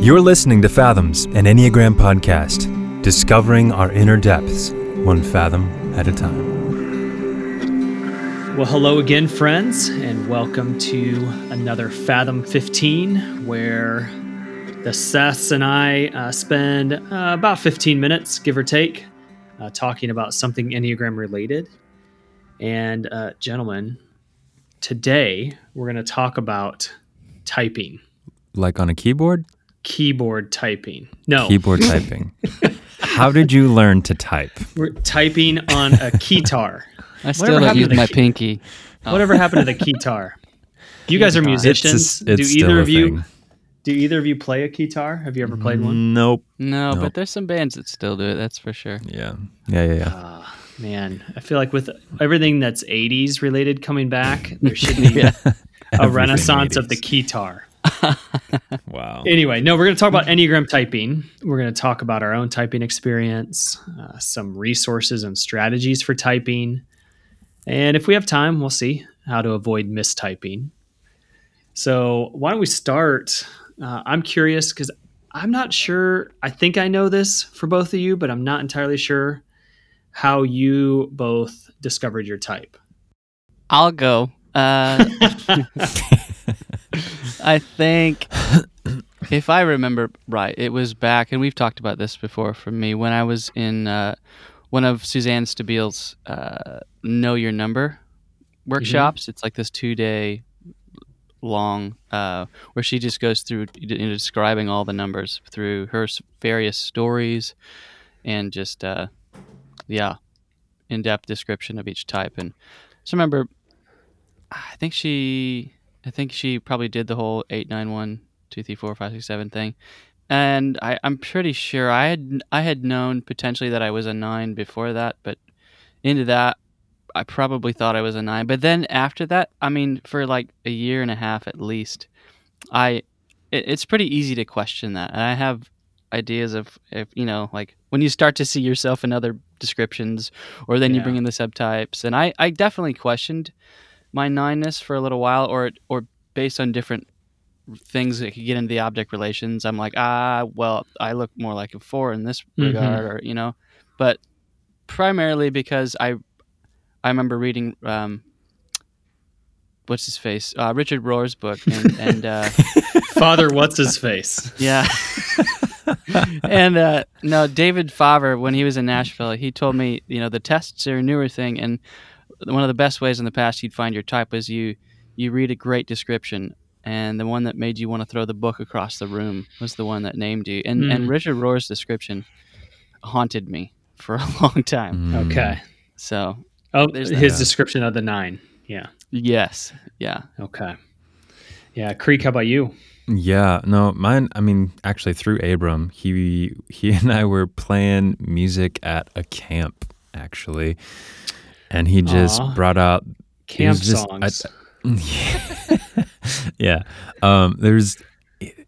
You're listening to Fathoms, an Enneagram podcast, discovering our inner depths, one fathom at a time. Well, hello again, friends, and welcome to another Fathom 15, where the Seths and I uh, spend uh, about 15 minutes, give or take, uh, talking about something Enneagram related. And, uh, gentlemen, today we're going to talk about typing, Like on a keyboard? Keyboard typing. No, Keyboard typing. How did you learn to type? we're typing on a keytar. I still Whatever don't happened use to the my key- pinky. Whatever happened to the keytar? You guys are Keytar. It's musicians. It's, Do either of you thing. do either of you play a keytar? Have you ever played one? Nope. No, Nope. but there's some bands that still do it. That's for sure. Yeah. Yeah, yeah, yeah. Ah, man, I feel like with everything that's 80s related coming back, there should be Yeah. a Everything renaissance of the 80s. keytar. Wow. Anyway, no, we're going to talk about Enneagram typing. We're going to talk about our own typing experience, uh, some resources and strategies for typing. And if we have time, we'll see how to avoid mistyping. So, why don't we start? Uh, I'm curious because I'm not sure. I think I know this for both of you, but I'm not entirely sure how you both discovered your type. I'll go. Uh, I think, if I remember right, it was back, and we've talked about this before for me, when I was in uh, one of Suzanne Stabile's uh, Know Your Number workshops. It's like this two day long uh, where she just goes through you know, describing all the numbers through her various stories and just, uh, yeah, in depth description of each type. And just remember, I think she, I think she probably did the whole eight nine one two three four five six seven thing, and I, I'm pretty sure I had I had known potentially that I was a nine before that, but into that I probably thought I was a nine. But then after that, I mean, for like a year and a half at least, I it, it's pretty easy to question that, and I have ideas of if you know like when you start to see yourself in other descriptions or then you bring in the subtypes. And i i definitely questioned my nineness for a little while or or based on different things that could get into the object relations i'm like ah well i look more like a four in this Mhm. regard or you know but primarily because i i remember reading um what's his face uh, richard rohr's book and, and uh Father, what's his face? yeah. and uh, no, David Fauvre, when he was in Nashville, he told me, you know, the tests are a newer thing, and one of the best ways in the past you'd find your type was you you read a great description, and the one that made you want to throw the book across the room was the one that named you. And Mm. and Richard Rohr's description haunted me for a long time. Mm. Okay. So Oh, There's his that. description of the nine. Yeah. yes, yeah, Okay. Yeah. Creek, how about you? Yeah, no, mine. I mean, actually, through Abram, he he and I were playing music at a camp, actually, and he just Aw. brought out Camp just- songs. yeah, yeah. Um, there's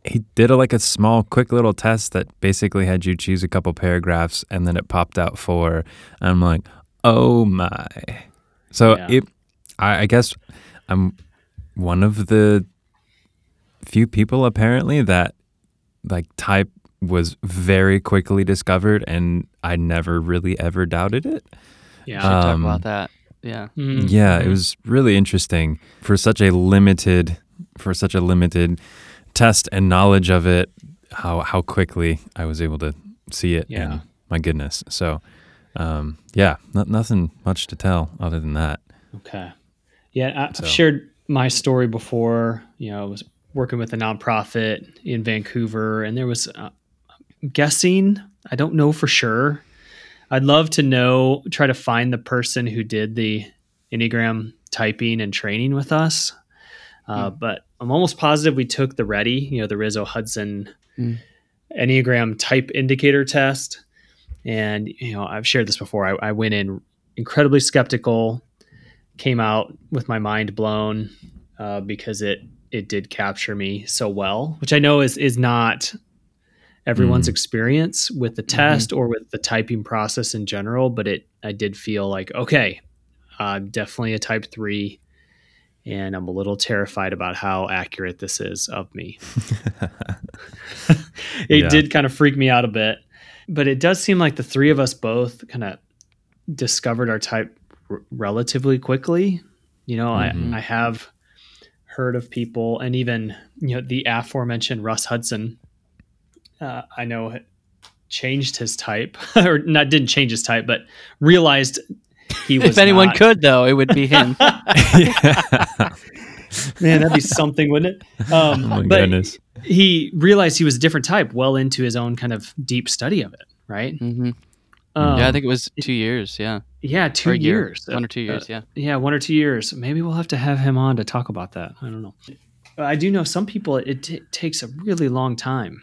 he did a, like a small, quick little test that basically had you choose a couple paragraphs, and then it popped out four. And I'm like, oh my! So Yeah. it, I, I guess, I'm one of the few people apparently that like type was very quickly discovered, and I never really ever doubted it. Yeah. should talk Um, about that. Yeah, Mhm. Yeah, it was really interesting for such a limited for such a limited test and knowledge of it. How how quickly I was able to see it. Yeah. And my goodness. So, um, yeah, not, nothing much to tell other than that. Okay. Yeah, I- So- I've shared my story before. You know, I was working with a nonprofit in Vancouver, and there was, uh, I'm guessing, I don't know for sure. I'd love to know, try to find the person who did the Enneagram typing and training with us. Uh, But I'm almost positive we took the RHETI, you know, the Riso Hudson Mm. Enneagram type indicator test. And, you know, I've shared this before. I, I went in incredibly skeptical, came out with my mind blown uh, because it it did capture me so well, which I know is is not everyone's Mm. experience with the test or with the typing process in general, but it I did feel like okay, I'm definitely a type three, and I'm a little terrified about how accurate this is of me. it Yeah. did kind of freak me out a bit, but it does seem like the three of us both kind of discovered our type r- relatively quickly. You know, Mhm. I, I have heard of people, and even you know the aforementioned Russ Hudson. Uh, I know changed his type, or not didn't change his type, but realized he was. if anyone not- could, though, it would be him. man, that'd be something, wouldn't it? Um, oh my but goodness. he realized he was a different type well into his own kind of deep study of it, right? hmm Um, yeah, I think it was two years. Yeah, yeah, two Or year. years, one or two Uh, years. yeah. yeah, one or two years. Maybe we'll have to have him on to talk about that. I don't know. I do know some people it t- takes a really long time,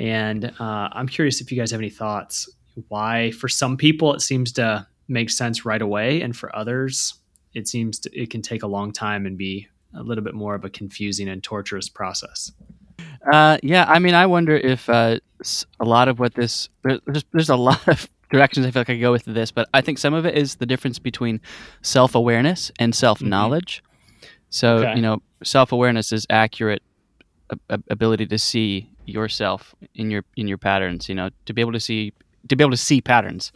and uh, I'm curious if you guys have any thoughts. Why, for some people, it seems to make sense right away, and for others, it seems to, it can take a long time and be a little bit more of a confusing and torturous process. Uh, yeah, I mean, I wonder if uh, a lot of what this there's there's a lot of directions I feel like I could go with this, but I think some of it is the difference between self awareness and self knowledge. So Okay. you know, self awareness is accurate ability to see yourself in your in your patterns. You know, to be able to see to be able to see patterns.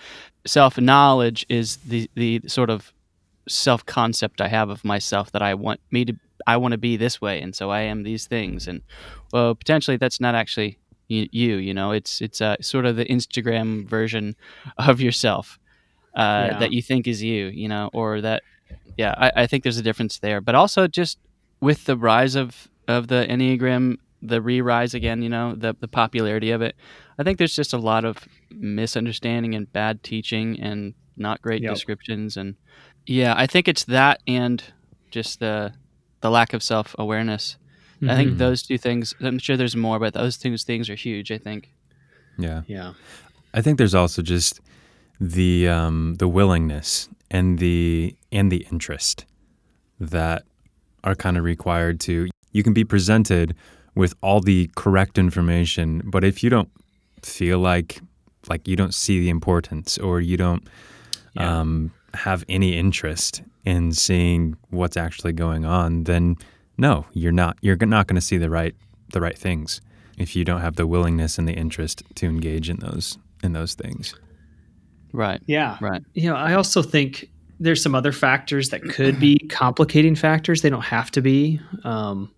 Self knowledge is the the sort of self concept I have of myself that I want me to I want to be this way, and so I am these things, and well, potentially that's not actually you. You know, it's it's uh, sort of the Instagram version of yourself uh, Yeah. that you think is you. You know, or that yeah, I, I think there's a difference there, but also just with the rise of of the Enneagram, the re-rise again. You know, the the popularity of it. I think there's just a lot of misunderstanding and bad teaching and not great Yep. descriptions and yeah, I think it's that and just the the lack of self awareness. I think Mhm. those two things. I'm sure there's more, but those two things are huge. I think. Yeah. Yeah. I think there's also just the um, the willingness and the and the interest that are kind of required to. You can be presented with all the correct information, but if you don't feel like like you don't see the importance or you don't Yeah. um, have any interest in seeing what's actually going on, then no, you're not. You're not going to see the right the right things if you don't have the willingness and the interest to engage in those in those things. Right. Yeah. Right. You know, I also think there's some other factors that could be complicating factors. They don't have to be. Um,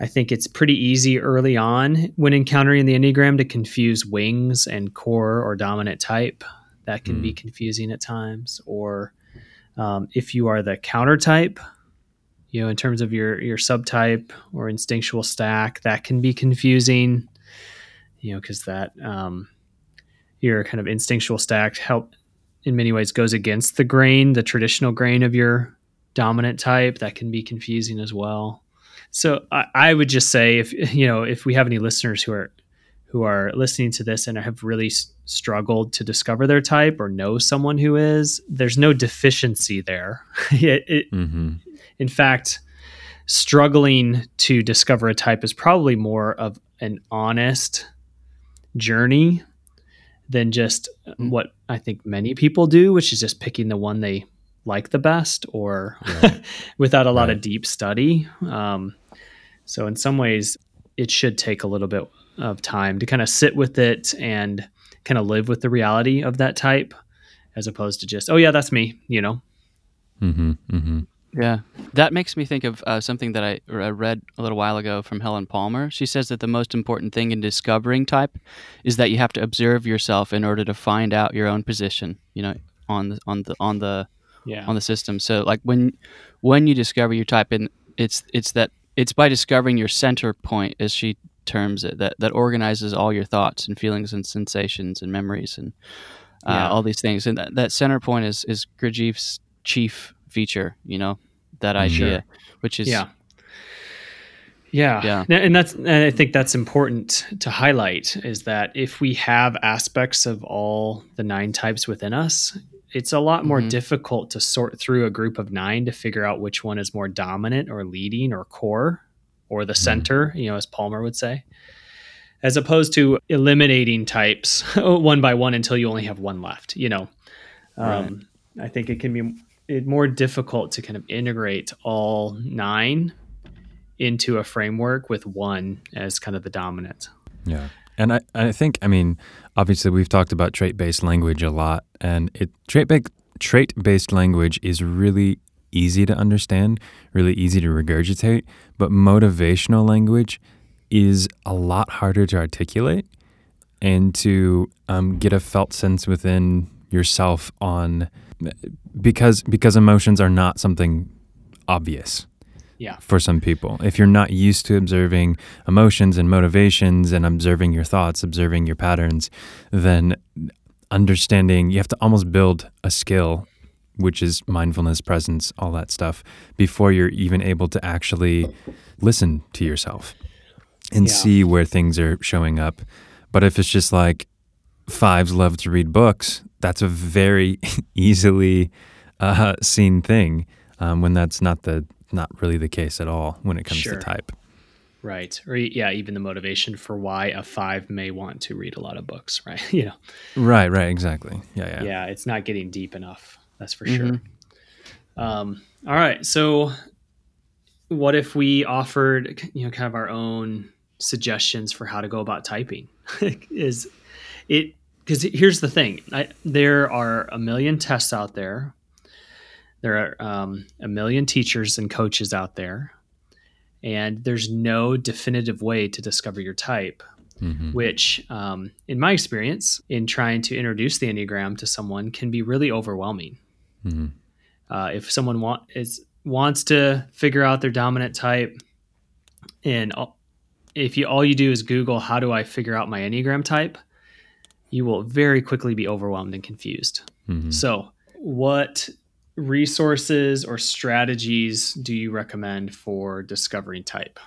I think it's pretty easy early on when encountering the Enneagram to confuse wings and core or dominant type. That can be confusing at times. Or um, if you are the counter type, you know, in terms of your your subtype or instinctual stack, that can be confusing. You know, because that um, your kind of instinctual stack help in many ways goes against the grain, the traditional grain of your dominant type. That can be confusing as well. So I, I would just say if you know if we have any listeners who are who are listening to this and have really s- struggled to discover their type or know someone who is, there's no deficiency there. it, it, hmm in fact, struggling to discover a type is probably more of an honest journey than just Mm. what I think many people do, which is just picking the one they like the best or Right. without a lot Right. of deep study. Um, so, in some ways, it should take a little bit of time to kind of sit with it and kind of live with the reality of that type as opposed to just, oh, yeah, that's me, you know? hmm hmm Yeah, that makes me think of uh, something that I r- I read a little while ago from Helen Palmer. She says that the most important thing in discovering type is that you have to observe yourself in order to find out your own position. You know, on the on the on the Yeah. on the system. So like when when you discover your type, and it's it's that it's by discovering your center point, as she terms it, that that organizes all your thoughts and feelings and sensations and memories and uh, Yeah. all these things. And that, that center point is is Gurdjieff's chief feature. You know, that idea, which is yeah yeah Yeah. And that's and i think that's important to highlight is that if we have aspects of all the nine types within us it's a lot more Mhm. difficult to sort through a group of nine to figure out which one is more dominant or leading or core or the center you know as palmer would say as opposed to eliminating types one by one until you only have one left you know um, i think it can be it more difficult to kind of integrate all nine into a framework with one as kind of the dominant. Yeah. And I, I think, I mean, obviously we've talked about trait based language a lot, and it trait trait based language is really easy to understand, really easy to regurgitate, but motivational language is a lot harder to articulate and to um, get a felt sense within yourself on because because emotions are not something obvious Yeah. for some people. If you're not used to observing emotions and motivations and observing your thoughts, observing your patterns, then understanding, you have to almost build a skill, which is mindfulness, presence, all that stuff, before you're even able to actually listen to yourself and Yeah. see where things are showing up. But if it's just like fives love to read books, that's a very easily uh, seen thing um, when that's not the not really the case at all when it comes Sure. to type. Right. Or yeah, even the motivation for why a five may want to read a lot of books, right? you know, Right, right, exactly. Yeah, yeah. yeah, it's not getting deep enough. That's for sure. Um, all right. So, what if we offered, you know, kind of our own suggestions for how to go about typing? Is it because here's the thing: I, there are a million tests out there. There are um, a million teachers and coaches out there, and there's no definitive way to discover your type Mhm. which, um, in my experience, in trying to introduce the Enneagram to someone, can be really overwhelming. Mhm. Uh, if someone want, is, wants to figure out their dominant type, and if you all you do is Google "How do I figure out my Enneagram type," you will very quickly be overwhelmed and confused. Mhm. So, what resources or strategies do you recommend for discovering type?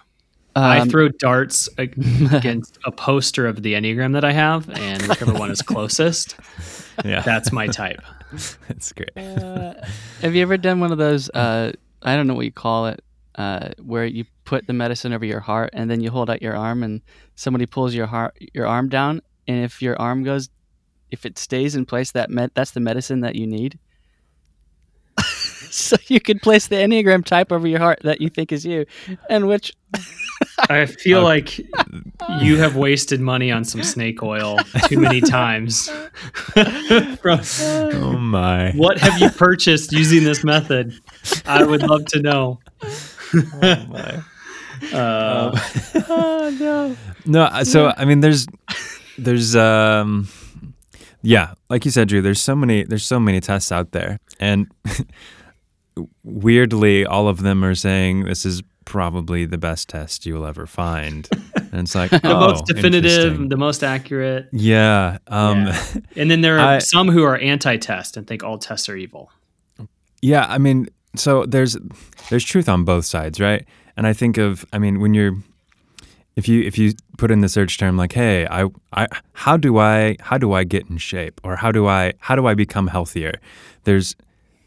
I Um, throw darts against a poster of the Enneagram that I have, and whichever one is closest, Yeah, that's my type. that's great. Uh, have you ever done one of those? Uh, I don't know what you call it, uh, where you put the medicine over your heart and then you hold out your arm and somebody pulls your heart, your arm down, and if your arm goes, if it stays in place, that med- that's the medicine that you need. so you could place the enneagram type over your heart that you think is you, and which I feel Uh, like you have wasted money on some snake oil too many times. From- Oh my. what have you purchased using this method? I would love to know. Oh my. Uh, oh no, No, so I mean, there's, there's, um, yeah, like you said, Drew. There's so many, there's so many tests out there, and weirdly, all of them are saying this is probably the best test you will ever find, and it's like the oh, most definitive, the most accurate. Yeah. Um, Yeah. And then there are I- some who are anti-test and think all tests are evil. Yeah, I mean, so there's there's truth on both sides, right? And I think of, I mean, when you're if you if you put in the search term like, hey, I I how do I how do I get in shape or how do I how do I become healthier? There's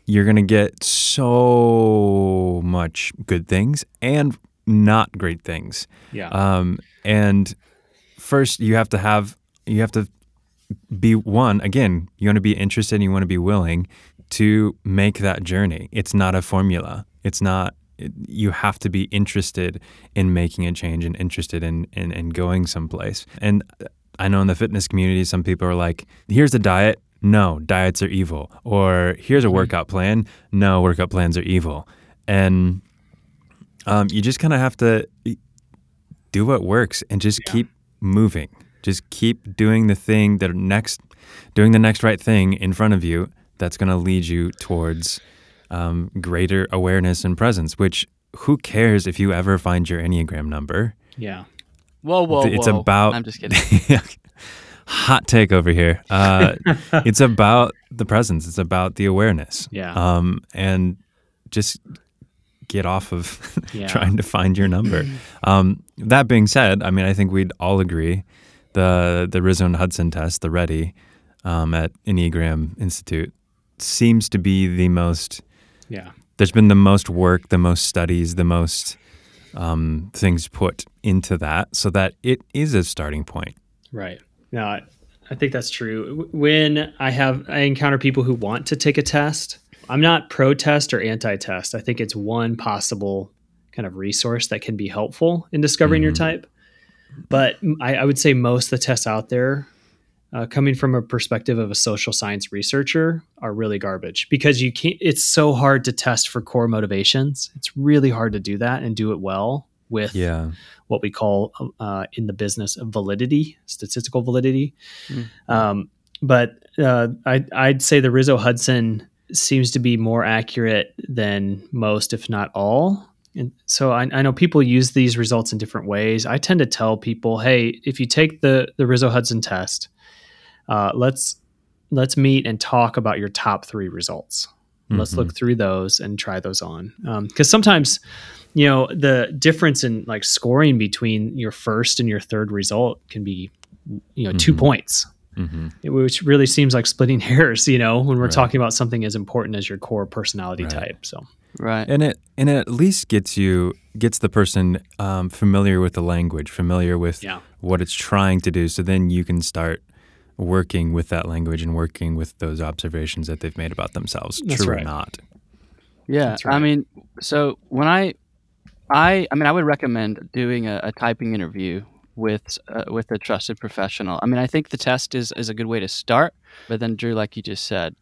you're gonna get so much good things and not great things. Yeah. Um, and first, you have to have you have to be one again. You want to be interested. and You want to be willing to make that journey. It's not a formula. It's not. It, you have to be interested in making a change and interested in, in in going someplace. And I know in the fitness community, some people are like, "Here's a diet." No, diets are evil. Or here's a workout plan. No, workout plans are evil. And um, you just kind of have to do what works and just Yeah. keep moving. Just keep doing the thing that next, doing the next right thing in front of you. That's going to lead you towards um, greater awareness and presence. Which who cares if you ever find your enneagram number? yeah. whoa, whoa, it's whoa. about. I'm just kidding. Hot take over here. Uh, it's about the presence. It's about the awareness. Yeah. Um, and just get off of Yeah. trying to find your number. Um, that being said, I mean, I think we'd all agree the the Riso and Hudson test, the RHETI, um, at Enneagram Institute, seems to be the most. Yeah. There's been the most work, the most studies, the most um, things put into that, so that it is a starting point. Right. No, I, I think that's true. When I have I encounter people who want to take a test, I'm not pro test or anti test. I think it's one possible kind of resource that can be helpful in discovering mm-hmm. your type. But I, I, would say most of the tests out there, uh, coming from a perspective of a social science researcher, are really garbage because you can't. It's so hard to test for core motivations. It's really hard to do that and do it well with yeah. What we call uh, in the business of validity, statistical validity. Mm-hmm. Um, but uh, I, I'd say the Riso Hudson seems to be more accurate than most, if not all. And so I, I, know people use these results in different ways. I tend to tell people, hey, if you take the the Riso Hudson test, uh, let's let's meet and talk about your top three results. Mm-hmm. Let's look through those and try those on. Because um, sometimes, you know, the difference in like scoring between your first and your third result can be, you know, mm-hmm. two points. Mm-hmm. which really seems like splitting hairs, you know, when we're right. talking about something as important as your core personality right. type. So, right, and it and it at least gets you gets the person um, familiar with the language, familiar with yeah. what it's trying to do. So then you can start working with that language and working with those observations that they've made about themselves, That's true right. or not. Yeah, right. I mean, so when I, I, I mean, I would recommend doing a, a typing interview with uh, with a trusted professional. I mean, I think the test is is a good way to start, but then Drew, like you just said,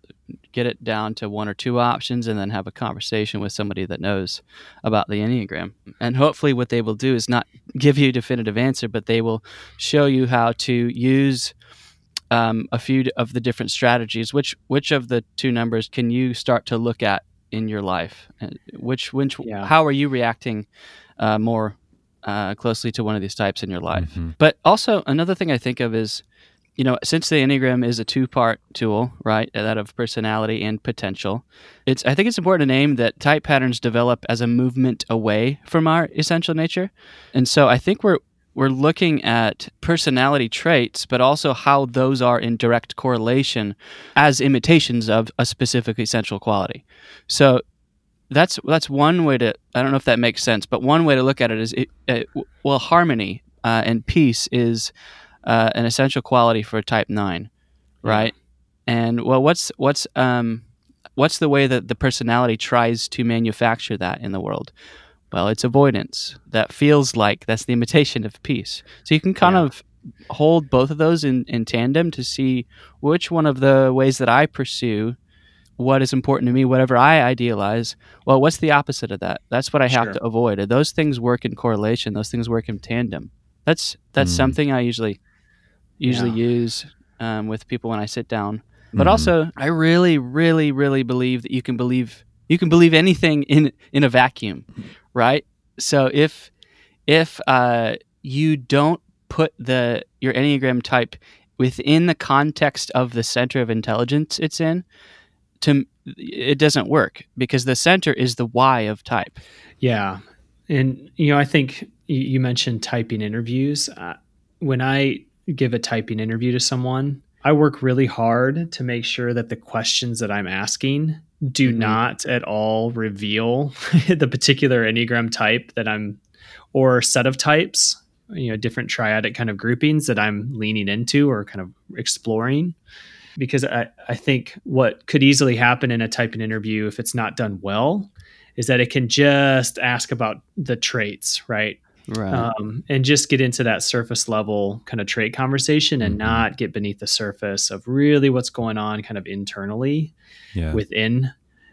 get it down to one or two options, and then have a conversation with somebody that knows about the enneagram. And hopefully, what they will do is not give you a definitive answer, but they will show you how to use. Um, a few of the different strategies. Which which of the two numbers can you start to look at in your life? Which which yeah. how are you reacting uh, more uh, closely to one of these types in your life. Mm-hmm. But also, another thing I think of is, you know, since the Enneagram is a two part tool, right, that of personality and potential, it's I think it's important to name that type patterns develop as a movement away from our essential nature. And so I think we're we're looking at personality traits, but also how those are in direct correlation as imitations of a specific essential quality. So that's that's one way to. I don't know if that makes sense, but one way to look at it is, it, it, well, harmony uh, and peace is uh, an essential quality for a Type Nine, right? Yeah. And well, what's what's um, what's the way that the personality tries to manufacture that in the world? Well, it's avoidance. That feels like that's the imitation of peace. So you can kind yeah. of hold both of those in, in tandem to see which one of the ways that I pursue what is important to me, whatever I idealize. Well, what's the opposite of that? That's what I have sure. to avoid. And those things work in correlation. Those things work in tandem. That's that's mm. something I usually usually yeah. use um, with people when I sit down. But mm. also, I really, really, really believe that you can believe you can believe anything in in a vacuum, right? So if if uh, you don't put the your enneagram type within the context of the center of intelligence it's in, to it doesn't work because the center is the why of type. Yeah, and you know I think you mentioned typing interviews. Uh, when I give a typing interview to someone, I work really hard to make sure that the questions that I'm asking do mm-hmm. not at all reveal the particular enneagram type that I'm or set of types you know different triadic kind of groupings that i'm leaning into or kind of exploring because I, I think what could easily happen in a typing interview if it's not done well is that it can just ask about the traits, right? Right. Um, and just get into that surface level kind of trait conversation and mm-hmm. not get beneath the surface of really what's going on kind of internally yeah. within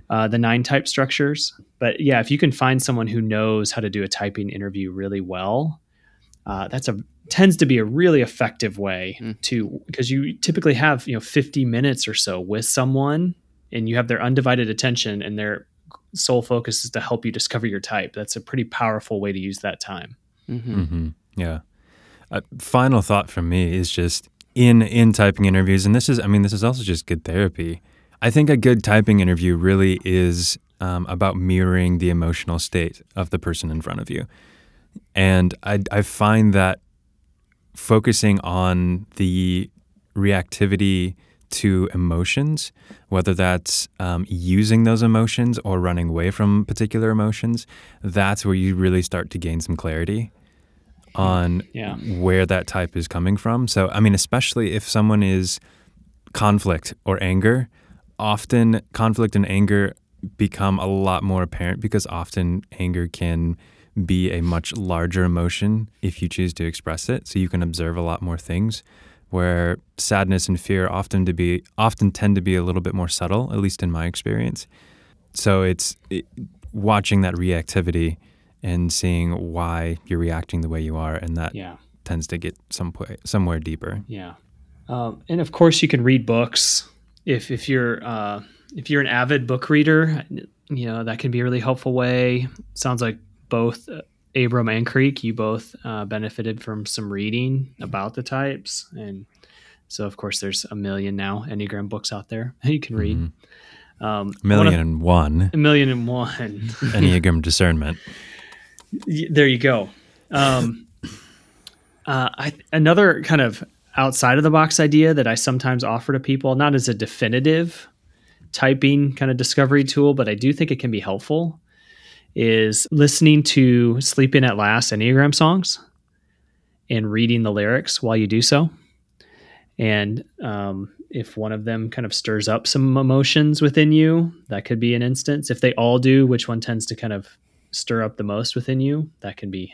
uh, the nine type structures. But yeah, if you can find someone who knows how to do a typing interview really well, uh, that's a tends to be a really effective way mm. to because you typically have you know 50 minutes or so with someone and you have their undivided attention and their sole focus is to help you discover your type. That's a pretty powerful way to use that time. Mm-hmm. Mm-hmm. yeah. Uh, final thought from me is just in in typing interviews and this is i mean this is also just good therapy. I think a good typing interview really is um, about mirroring the emotional state of the person in front of you. And I, I find that focusing on the reactivity to emotions, whether that's um, using those emotions or running away from particular emotions, that's where you really start to gain some clarity on yeah. where that type is coming from. So, I mean, especially if someone is conflict or anger, often conflict and anger become a lot more apparent because often anger can be a much larger emotion if you choose to express it. So you can observe a lot more things. Where sadness and fear often to be often tend to be a little bit more subtle, at least in my experience. So it's it, watching that reactivity and seeing why you're reacting the way you are, and that Yeah. tends to get some somewhere deeper. Yeah, um, and of course you can read books if if you're uh, if you're an avid book reader. You know that can be a really helpful way. Sounds like both uh, Abram and Creek, you both uh, benefited from some reading about the types, and so of course there's a million now Enneagram books out there you can read. Mhm. Um, A million one of- and one a million and one. Enneagram discernment. There you go. Um, uh, I, another kind of outside of the box idea that I sometimes offer to people, not as a definitive typing kind of discovery tool, but I do think it can be helpful, is listening to Sleeping at Last Enneagram songs and reading the lyrics while you do so. And um, if one of them kind of stirs up some emotions within you, that could be an instance. If they all do, which one tends to kind of stir up the most within you, that can be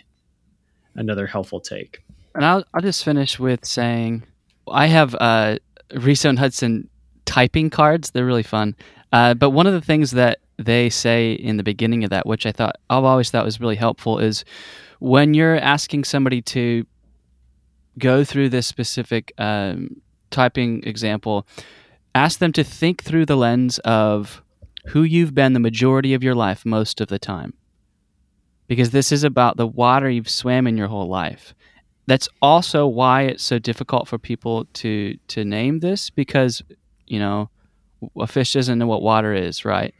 another helpful take. And I'll, I'll just finish with saying I have uh, Riso and Hudson typing cards. They're really fun. Uh, but one of the things that they say in the beginning of that, which I thought I've always thought was really helpful, is when you're asking somebody to go through this specific um, typing example, ask them to think through the lens of who you've been the majority of your life most of the time. Because this is about the water you've swam in your whole life that's also why it's so difficult for people to to name this because you know a fish doesn't know what water is right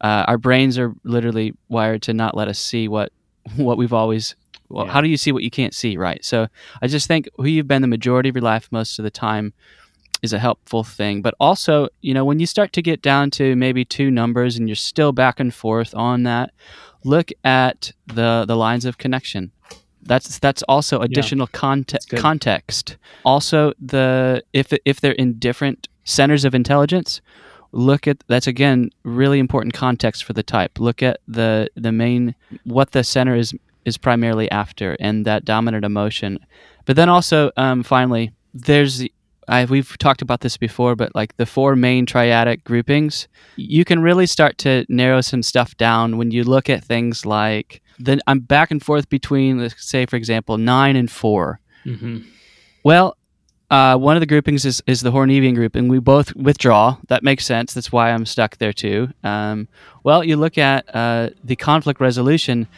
uh, our brains are literally wired to not let us see what what we've always well, Yeah. how do you see what you can't see right so i just think who you've been the majority of your life most of the time is a helpful thing but also you know when you start to get down to maybe two numbers and you're still back and forth on that look at the the lines of connection that's that's also additional conte- good. context. Also, the if if they're in different centers of intelligence, look at that's again really important context for the type. Look at the the main what the center is is primarily after and that dominant emotion. But then also, um, finally, there's the- I, we've talked about this before, but like the four main triadic groupings, you can really start to narrow some stuff down when you look at things like then I'm back and forth between, let's say, for example, nine and four. Mm-hmm. Well, uh, one of the groupings is, is the Hornevian group, and we both withdraw. That makes sense. That's why I'm stuck there too. Um, well, you look at uh, the conflict resolution.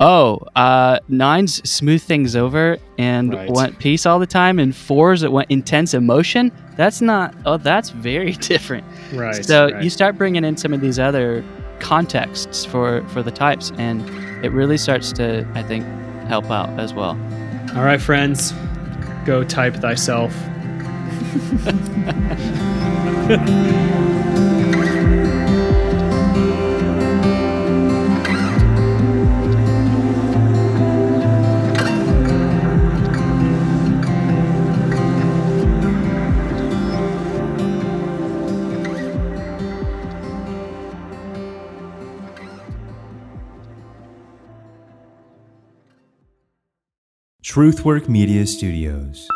Oh, uh, nines smooth things over and Right. want peace all the time, and fours that want intense emotion. That's not. Oh, that's very different. Right. So right. you start bringing in some of these other contexts for for the types, and it really starts to, I think, help out as well. All right, friends, go type thyself. Truthwork Media Studios.